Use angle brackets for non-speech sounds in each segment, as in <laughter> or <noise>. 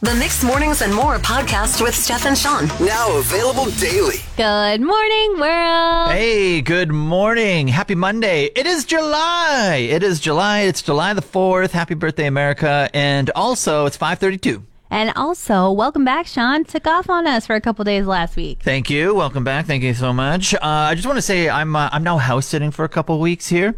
The Mixed Mornings and More podcast with Steph and Sean. Now available daily. Good morning, world. Hey, good morning. Happy Monday. It is July. It is July. It's July the 4th. Happy birthday, America. And also, it's 532. And also, welcome back, Sean. Took off on us for a couple days last week. Thank you. Welcome back. Thank you so much. Uh, I just want to say I'm uh, I'm now house sitting for a couple weeks here,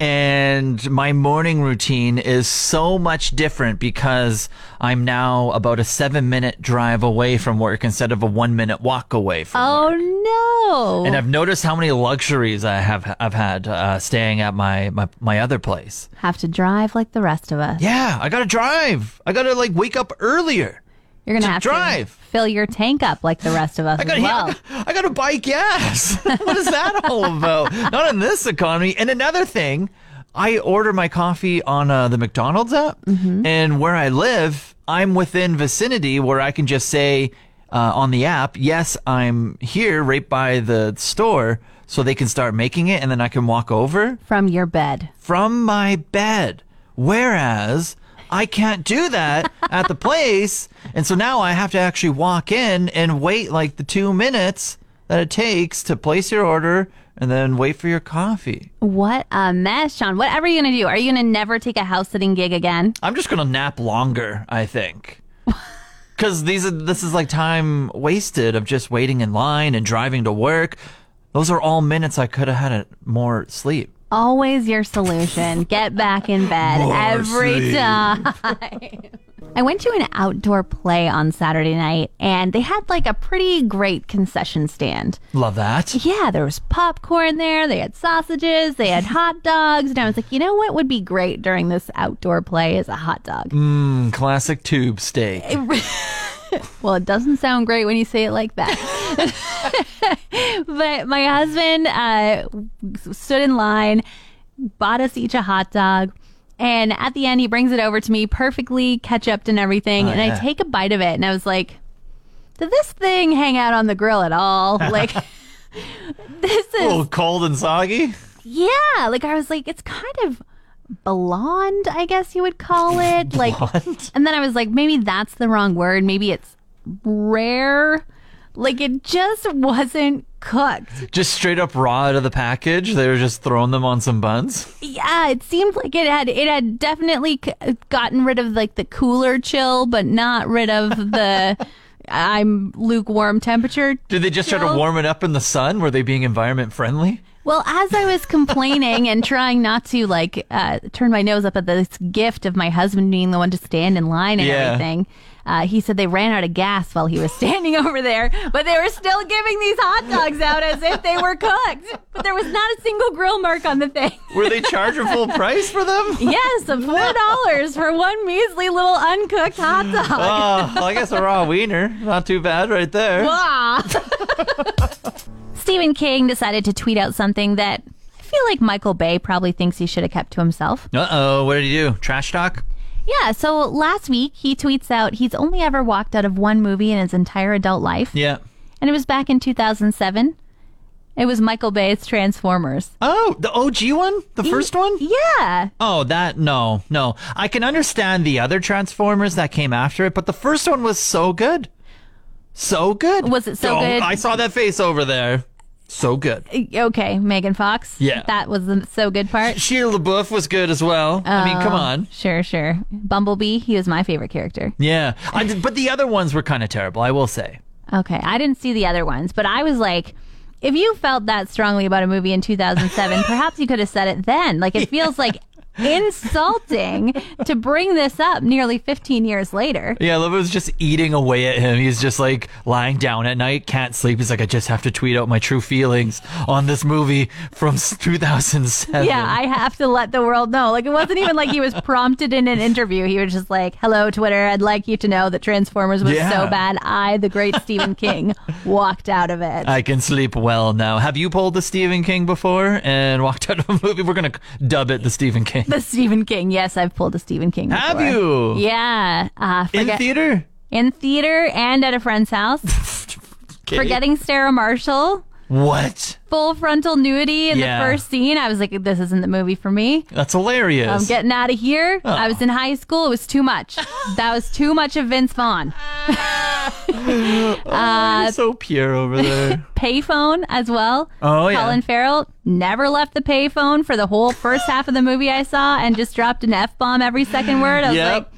and my morning routine is so much different because I'm now about a seven minute drive away from work instead of a one minute walk away from work. Oh, no. And I've noticed how many luxuries I have I've had uh, staying at my, my my other place. Have to drive like the rest of us. Yeah, I gotta drive. I gotta like wake up earlier. You're going to to have drive. to fill your tank up like the rest of us I gotta well. I gotta buy gas. <laughs> what is that all about? Not in this economy. And another thing, I order my coffee on uh, the McDonald's app, and where I live, I'm within vicinity where I can just say uh, on the app, yes, I'm here right by the store, so they can start making it, and then I can walk over. From your bed. from my bed. Whereas I can't do that at the place. And so now I have to actually walk in and wait like the two minutes that it takes to place your order and then wait for your coffee. What a mess, Sean. Whatever are you going to do? Are you going to never take a house sitting gig again? I'm just going to nap longer, I think. <laughs> Cuz these are, this is like time wasted of just waiting in line and driving to work. Those are all minutes I could have had more sleep. Always your solution. Get back in bed More every sleep. time. <laughs> I went to an outdoor play on Saturday night and they had like a pretty great concession stand. Love that. Yeah, there was popcorn there, they had sausages, they had hot <laughs> dogs, and I was like, you know what would be great during this outdoor play is a hot dog. Mm, classic tube steak. <laughs> Well, it doesn't sound great when you say it like that. <laughs> but my husband uh, stood in line, bought us each a hot dog. And at the end, he brings it over to me, perfectly ketchuped and everything. Oh, and I take a bite of it, and I was like, "Did this thing hang out on the grill at all? <laughs> Like, <laughs> this is Oh, cold and soggy? yeah. Like I was like, it's kind of blonde, I guess you would call it. Like, and then I was like, maybe that's the wrong word. Maybe it's rare. Like it just wasn't cooked. Just straight up raw out of the package. They were just throwing them on some buns. Yeah, it seemed like it had it had definitely gotten rid of like the cooler chill, but not rid of the <laughs> I'm lukewarm temperature. Did they just try to warm it up in the sun? Were they being environment friendly? Well, as I was complaining and trying not to like uh, turn my nose up at this gift of my husband being the one to stand in line and Yeah. everything, uh, he said they ran out of gas while he was standing <laughs> over there, but they were still giving these hot dogs out as if they were cooked. But there was not a single grill mark on the thing. Were they charging a full <laughs> price for them? Yes, of four dollars for one measly little uncooked hot dog. Oh, well, I guess a raw wiener. Not too bad right there. Ah. <laughs> Stephen King decided to tweet out something that I feel like Michael Bay probably thinks he should have kept to himself. Uh oh, what did he do? Trash talk? Yeah, so last week he tweets out he's only ever walked out of one movie in his entire adult life, Yeah. and it was back in 2007. It was Michael Bay's Transformers. Oh, the OG one? The first one? Yeah. Oh, that, no, no. I can understand the other Transformers that came after it, but the first one was so good. So good. Was it so Oh, good? I saw that face over there. So good. Uh, okay, Megan Fox. Yeah. That was the so good part. Shia LaBeouf was good as well. I mean, come oh, on. Sure, sure. Bumblebee, he was my favorite character. Yeah, I did, but the other ones were kind of terrible. I will say. Okay, I didn't see the other ones, but I was like, if you felt that strongly about a movie in 2007, <laughs> perhaps you could have said it then. Like, it feels like insulting to bring this up nearly 15 years later. Yeah, Love was just eating away at him. He's just like lying down at night, can't sleep. He's like, I just have to tweet out my true feelings on this movie from 2007. Yeah, I have to let the world know. Like, it wasn't even like he was prompted in an interview. He was just like, hello, Twitter. I'd like you to know that Transformers was Yeah. so bad. I, the great Stephen <laughs> King, walked out of it. I can sleep well now. Have you pulled the Stephen King before and walked out of a movie? We're gonna dub it the Stephen King. <laughs> the Stephen King. Yes, I've pulled a Stephen King. Before. Have you? Yeah. Uh, In theater? in theater and at a friend's house. <laughs> Okay. Forgetting Sarah Marshall. What? full frontal nudity in Yeah. the first scene. I was like, this isn't the movie for me. That's hilarious. I'm getting out of here. I was in high school. It was too much. <laughs> that was too much of Vince Vaughn. <laughs> You're so pure over there. <laughs> Payphone as well. Oh, yeah. Colin Farrell never left the payphone for the whole first half of the movie I saw and just dropped an F bomb every second word. I was Yep. like,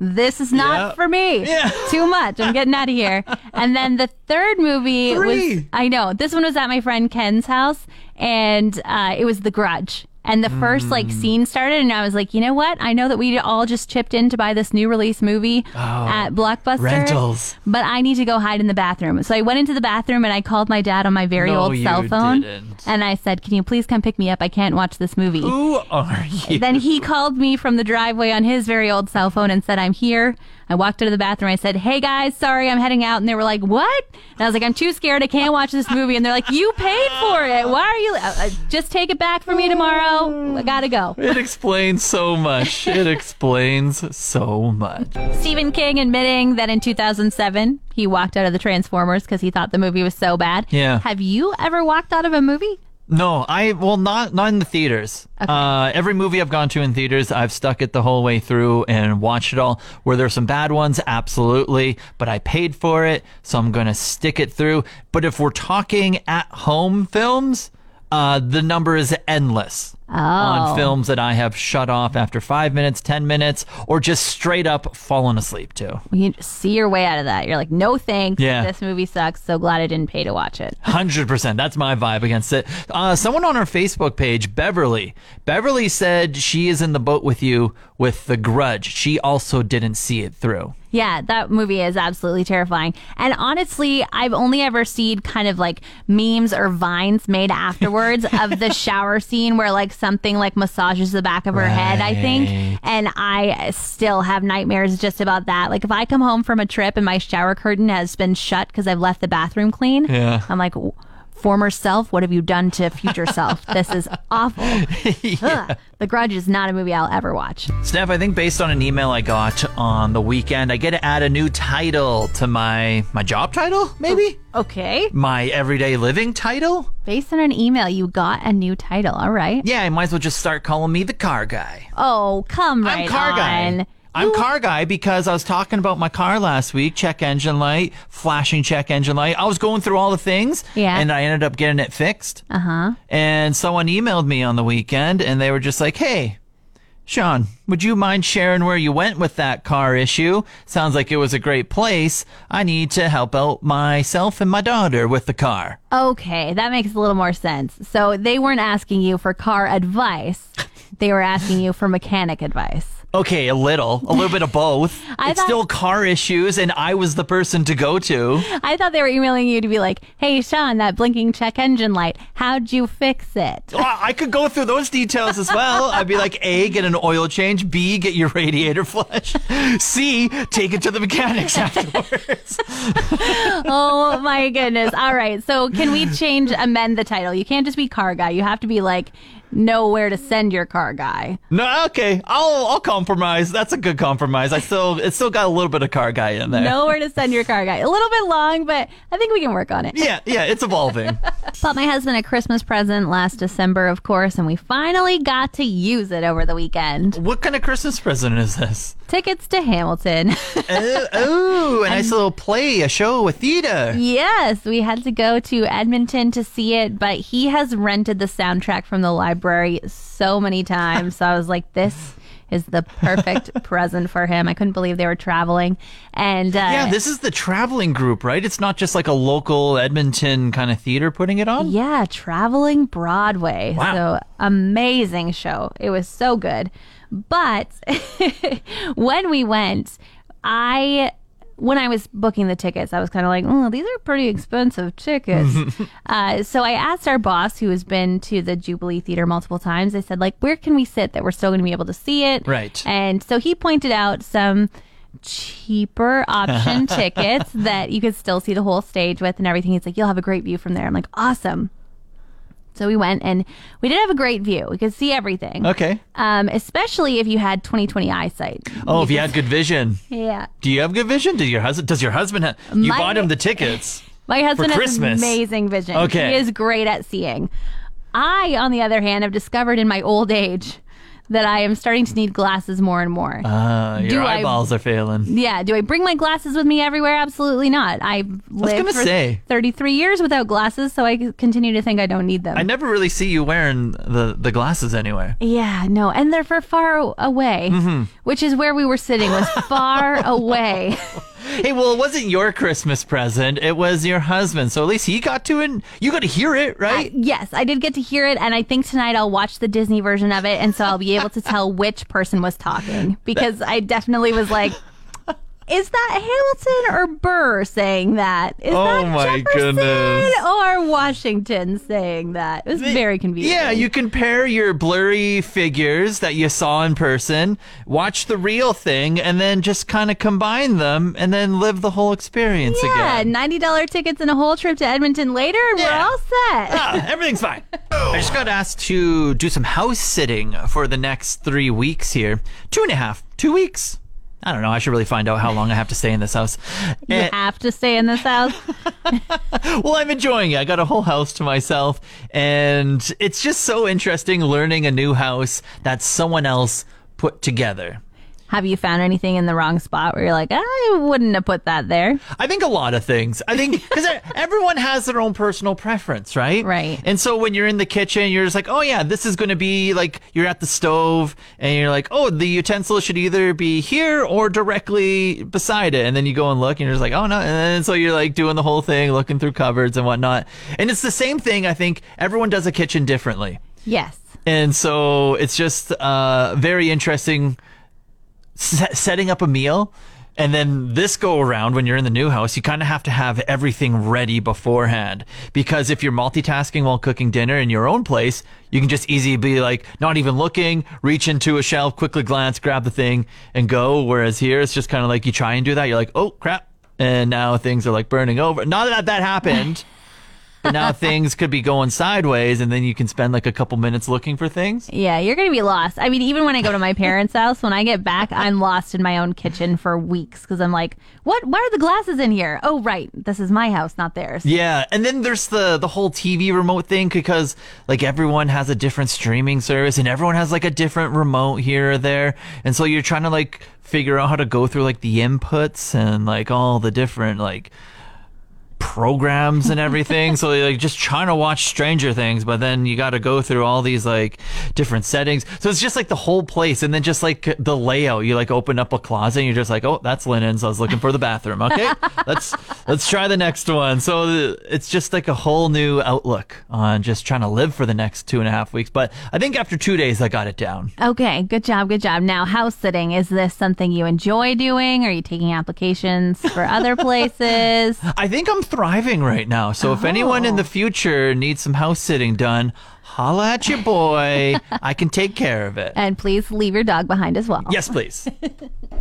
this is not Yep. for me. Yeah. <laughs> Too much. I'm getting out of here. And then the third movie was I know. This one was at my friend Ken's house and uh, it was The Grudge. And the first like Mm. scene started, and I was like, you know what? I know that we all just chipped in to buy this new release movie at Blockbuster. Oh. Rentals. But I need to go hide in the bathroom. So I went into the bathroom and I called my dad on my very No, old you cell phone. didn't. And I said, Can you please come pick me up? I can't watch this movie. Who are you? Then he called me from the driveway on his very old cell phone and said, I'm here. I walked out of the bathroom. I said, Hey guys, sorry, I'm heading out. And they were like, What? And I was like, I'm too scared. I can't watch this movie. And they're like, You paid for it. Why are you? Uh, uh, just take it back for me tomorrow. I gotta go. <laughs> It explains so much. It explains so much. Stephen King admitting that in 2007 he walked out of the Transformers because he thought the movie was so bad. Yeah. Have you ever walked out of a movie? No, I well not not in the theaters. Uh, every movie I've gone to in theaters, I've stuck it the whole way through and watched it all. Were there some bad ones? Absolutely, but I paid for it, so I'm gonna stick it through. But if we're talking at home films, uh, the number is endless on Oh. films that I have shut off after five minutes, ten minutes, or just straight up fallen asleep to. You see your way out of that. You're like, no thanks. Yeah. This movie sucks. So glad I didn't pay to watch it. Hundred percent. That's my vibe against it. Uh, someone on our Facebook page, Beverly. Beverly said she is in the boat with you with The Grudge. She also didn't see it through. Yeah, that movie is absolutely terrifying. And honestly, I've only ever seen kind of like memes or vines made afterwards of the <laughs> shower scene where like something like massages the back of her head, I think. And I still have nightmares just about that. Like if I come home from a trip and my shower curtain has been shut because I've left the bathroom clean, Yeah. I'm like, former self, what have you done to future self? <laughs> This is awful. <laughs> Ugh. The Grudge is not a movie I'll ever watch. Steph, I think based on an email I got on the weekend, I get to add a new title to my my job title, maybe Okay. my everyday living title. Based on an email, you got a new title. All right. Yeah, I might as well just start calling me the car guy. Oh, come right I'm car on. guy. I'm car guy because I was talking about my car last week. Check engine light, flashing check engine light. I was going through all the things, Yeah. and I ended up getting it fixed. Uh huh. And someone emailed me on the weekend, and they were just like, "Hey, Sean, would you mind sharing where you went with that car issue? Sounds like it was a great place. I need to help out myself and my daughter with the car." Okay, that makes a little more sense. So they weren't asking you for car advice; they were asking you for mechanic advice. Okay, a little, a little bit of both. <laughs> I it's thought- still car issues, and I was the person to go to. I thought they were emailing you to be like, "Hey, Sean, that blinking check engine light. How'd you fix it?" Well, I could go through those details as well. <laughs> I'd be like, A, get an oil change. B, get your radiator flush. <laughs> C, take it to the mechanics afterwards. oh my goodness! All right, so can we change, amend the title? You can't just be car guy. You have to be like, know where to send your car guy. no, okay, I'll I'll compromise. That's a good compromise. I still it's still got a little bit of car guy in there. Know where to send your car guy. A little bit long, but I think we can work on it. Yeah, yeah, it's evolving. <laughs> Bought my husband a Christmas present last December, of course, and we finally got to use it over the weekend. what kind of Christmas present is this? Tickets to Hamilton. <laughs> oh, oh, a nice little play, a show, a theater. yes, we had to go to Edmonton to see it, but he has rented the soundtrack from the library so many times. so I was like, this is the perfect <laughs> present for him. I couldn't believe they were traveling. And uh, Yeah, this is the traveling group, right? It's not just like a local Edmonton kind of theater putting it on. Yeah, traveling Broadway. Wow. So amazing show. It was so good. But <laughs> when we went, I when I was booking the tickets, I was kind of like, oh, these are pretty expensive tickets. <laughs> uh, so I asked our boss, who has been to the Jubilee Theater multiple times, I said, like, where can we sit that we're still going to be able to see it? Right. And so he pointed out some cheaper option <laughs> tickets that you could still see the whole stage with and everything. He's like, you'll have a great view from there. I'm like, awesome. So we went and we did have a great view. We could see everything. Okay. Um, especially if you had 2020 eyesight. Oh, if you had good vision. Yeah. Do you have good vision? Does your husband? Does your husband have? You My- bought him the <laughs> tickets. My husband has Christmas. amazing vision. Okay. He is great at seeing. I, on the other hand, have discovered in my old age that I am starting to need glasses more and more. Uh, your Do I- eyeballs are failing. yeah, do I bring my glasses with me everywhere? Absolutely not. I've lived for say. 33 years without glasses, so I continue to think I don't need them. I never really see you wearing the, the glasses anywhere. Yeah, no, and they're for far away, Mm-hmm. which is where we were sitting was <laughs> far away. <laughs> Hey, well, it wasn't your Christmas present. It was your husband. So at least he got to and you got to hear it, right? yes, I did get to hear it, and I think tonight I'll watch the Disney version of it, and so I'll be able to tell which person was talking <laughs> because I definitely was like. Is that Hamilton or Burr saying that? Is Oh that my Jefferson goodness. or Washington saying that? It was very confusing. Yeah, you compare your blurry figures that you saw in person, watch the real thing, and then just kind of combine them and then live the whole experience Yeah, again. ninety dollar tickets and a whole trip to Edmonton later, and Yeah. we're all set. Ah, everything's fine. I just got asked to do some house sitting for the next three weeks here. Two and a half, two weeks. I don't know. I should really find out how long I have to stay in this house. <laughs> You And- have to stay in this house. <laughs> <laughs> well, I'm enjoying it. I got a whole house to myself, and it's just so interesting learning a new house that someone else put together. Have you found anything in the wrong spot where you're like, I wouldn't have put that there? I think a lot of things. I think <laughs> because everyone has their own personal preference, right? Right. And so when you're in the kitchen, you're just like, oh yeah, this is going to be like you're at the stove, and you're like, oh, the utensil should either be here or directly beside it. And then you go and look, and you're just like, oh no. And then so you're like doing the whole thing, looking through cupboards and whatnot. And it's the same thing. I think everyone does a kitchen differently. Yes. And so it's just uh, very interesting set, setting up a meal. And then this go around when you're in the new house, you kind of have to have everything ready beforehand. Because if you're multitasking while cooking dinner in your own place, you can just easily be like, not even looking, reach into a shelf, quickly glance, grab the thing and go. Whereas here, it's just kind of like you try and do that. You're like, oh crap. And now things are like burning over. Not that that happened. But now things could be going sideways, and then you can spend like a couple minutes looking for things. Yeah, you're going to be lost. I mean, even when I go to my parents' house, when I get back, I'm lost in my own kitchen for weeks because I'm like, what? Why are the glasses in here? Oh, right. This is my house, not theirs. Yeah, and then there's the the whole TV remote thing because like everyone has a different streaming service, and everyone has like a different remote here or there, and so you're trying to like figure out how to go through like the inputs and like all the different like programs and everything. <laughs> so like just trying to watch Stranger Things, but then you got to go through all these like different settings. So it's just like the whole place, and then just like the layout. You like open up a closet, and you're just like, oh, that's linen. So I was looking for the bathroom. Okay, <laughs> let's let's try the next one. So uh, it's just like a whole new outlook on just trying to live for the next two and a half weeks. But I think after two days, I got it down. Okay, good job, good job. Now, house sitting, is this something you enjoy doing? Are you taking applications for other <laughs> places? I think I'm thriving right now. So if anyone in the oh. future needs some house sitting done, holla at your boy. I can take care of it. And please leave your dog behind as well. Yes, please. <laughs>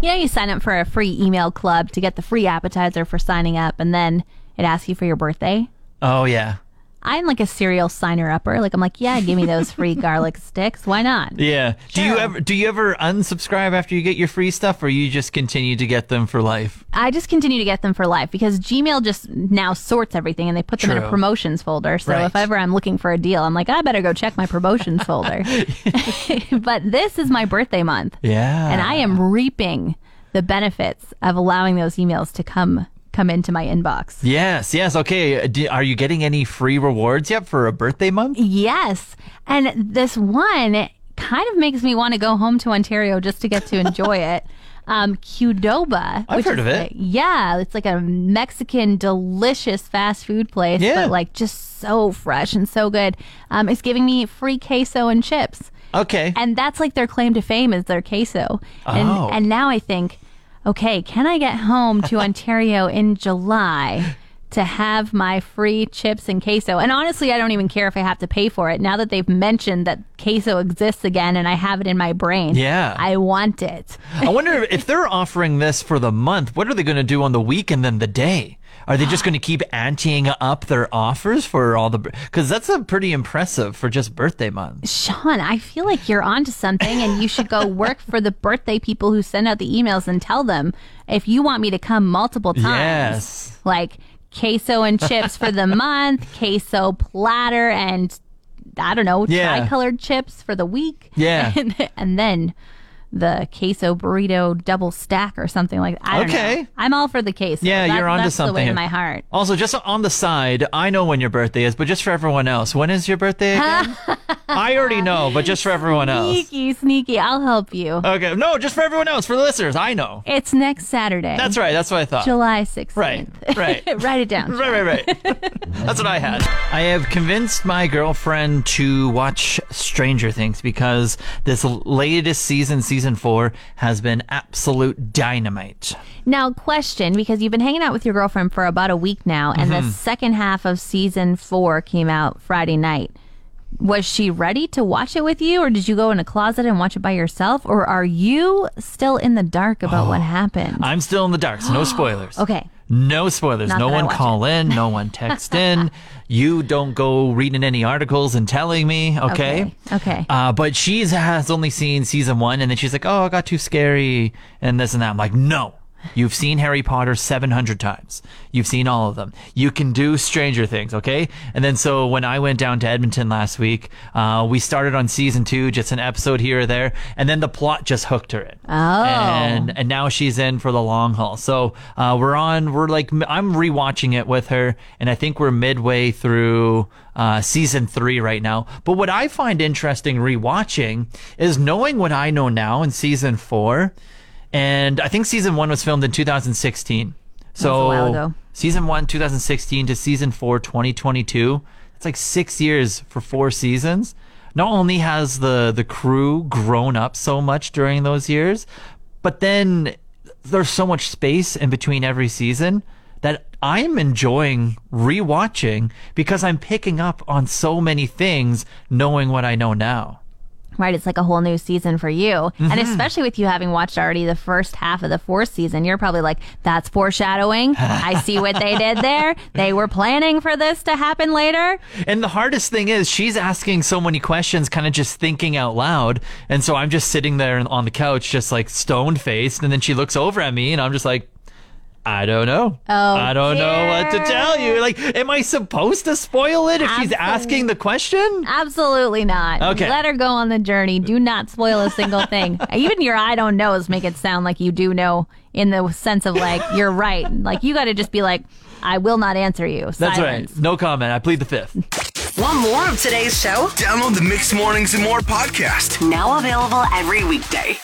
You know, you sign up for a free email club to get the free appetizer for signing up, and then it asks you for your birthday. Oh yeah. I'm like a serial signer upper. Like I'm like, yeah, give me those free <laughs> garlic sticks. Why not? Yeah. Do you ever do you ever unsubscribe after you get your free stuff or you just continue to get them for life? I just continue to get them for life because Gmail just now sorts everything and they put them in a promotions folder. So Right. if ever I'm looking for a deal, I'm like, I better go check my promotions <laughs> folder. <laughs> but this is my birthday month. Yeah. And I am reaping the benefits of allowing those emails to come come into my inbox. Yes, yes. Okay. Do, are you getting any free rewards yet for a birthday month? Yes. And this one kind of makes me want to go home to Ontario just to get to <laughs> enjoy it. Um, Qdoba. I've heard of it. like- yeah, it's like a Mexican delicious fast food place, Yeah. but like just so fresh and so good. Um, it's giving me free queso and chips. Okay. And that's like their claim to fame is their queso. And Oh. and now I think, okay, can I get home to <laughs> Ontario in July to have my free chips and queso? And honestly, I don't even care if I have to pay for it. Now that they've mentioned that queso exists again and I have it in my brain. Yeah. I want it. I wonder if <laughs> they're offering this for the month, what are they going to do on the week and then the day? Are they just going to keep anteing up their offers for all the because that's a pretty impressive for just birthday month. Sean, I feel like you're onto something and you should go <laughs> work for the birthday people who send out the emails and tell them if you want me to come multiple times. Yes. Like, queso and chips for the <laughs> month, queso platter, and I don't know, Yeah. tri-colored chips for the week. Yeah. and, <laughs> and then the queso burrito double stack or something like that. I don't Okay. know. I'm all for the queso. Yeah, That- you're onto that's something. the way in my heart. Also, just on the side, I know when your birthday is, but just for everyone else, when is your birthday again? <laughs> I already know, but just for everyone else. Sneaky, sneaky. I'll help you. Okay, no, just for everyone else, for the listeners, I know. It's next Saturday. That's right. That's what I thought. July 16th. Right, right. <laughs> Write it down. <laughs> Right, right, right. That's what I had. I have convinced my girlfriend to watch Stranger Things because this latest season, season four, has been absolute dynamite. Now, question because you've been hanging out with your girlfriend for about a week now, and Mm-hmm. the second half of season four came out Friday night. Was she ready to watch it with you, or did you go in a closet and watch it by yourself, or are you still in the dark about what happened? I'm still in the dark, so no <gasps> spoilers. Okay. No spoilers. Not no one call in. No <laughs> one text in. You don't go reading any articles and telling me. Okay. Okay, okay. Uh, but she has only seen season one, and then she's like, "Oh, it got too scary," and this and that. I'm like, "No." You've seen Harry Potter 700 times. You've seen all of them. You can do Stranger Things, okay? And then so when I went down to Edmonton last week, uh, we started on season two, just an episode here or there, and then the plot just hooked her in. Oh. And and now she's in for the long haul. So uh, we're on. We're like I'm rewatching it with her, and I think we're midway through uh, season three right now. But what I find interesting rewatching is knowing what I know now in season four, and I think season one was filmed in 2016. So a while ago. season one 2016 to season four 2022. It's like six years for four seasons. Not only has the the crew grown up so much during those years, but then there's so much space in between every season that I'm enjoying rewatching because I'm picking up on so many things knowing what I know now. Right, it's like a whole new season for you. Mm-hmm. And especially with you having watched already the first half of the fourth season, you're probably like, that's foreshadowing. I see what they did there. <laughs> They were planning for this to happen later. And the hardest thing is she's asking so many questions, kind of just thinking out loud. And so I'm just sitting there on the couch, just like stone faced. And then she looks over at me and I'm just like, I don't know. Oh, I don't know what to tell you. Like, am I supposed to spoil it if she's asking the question? Absolutely not. Okay. Let her go on the journey. Do not spoil a single thing. <laughs> Even your I don't knows make it sound like you do know in the sense of like, you're right. Like, you got to just be like, I will not answer you. That's Silence. right. No comment. I plead the fifth. Want more of today's show? Download the Mixed Mornings and More podcast. Now available every weekday.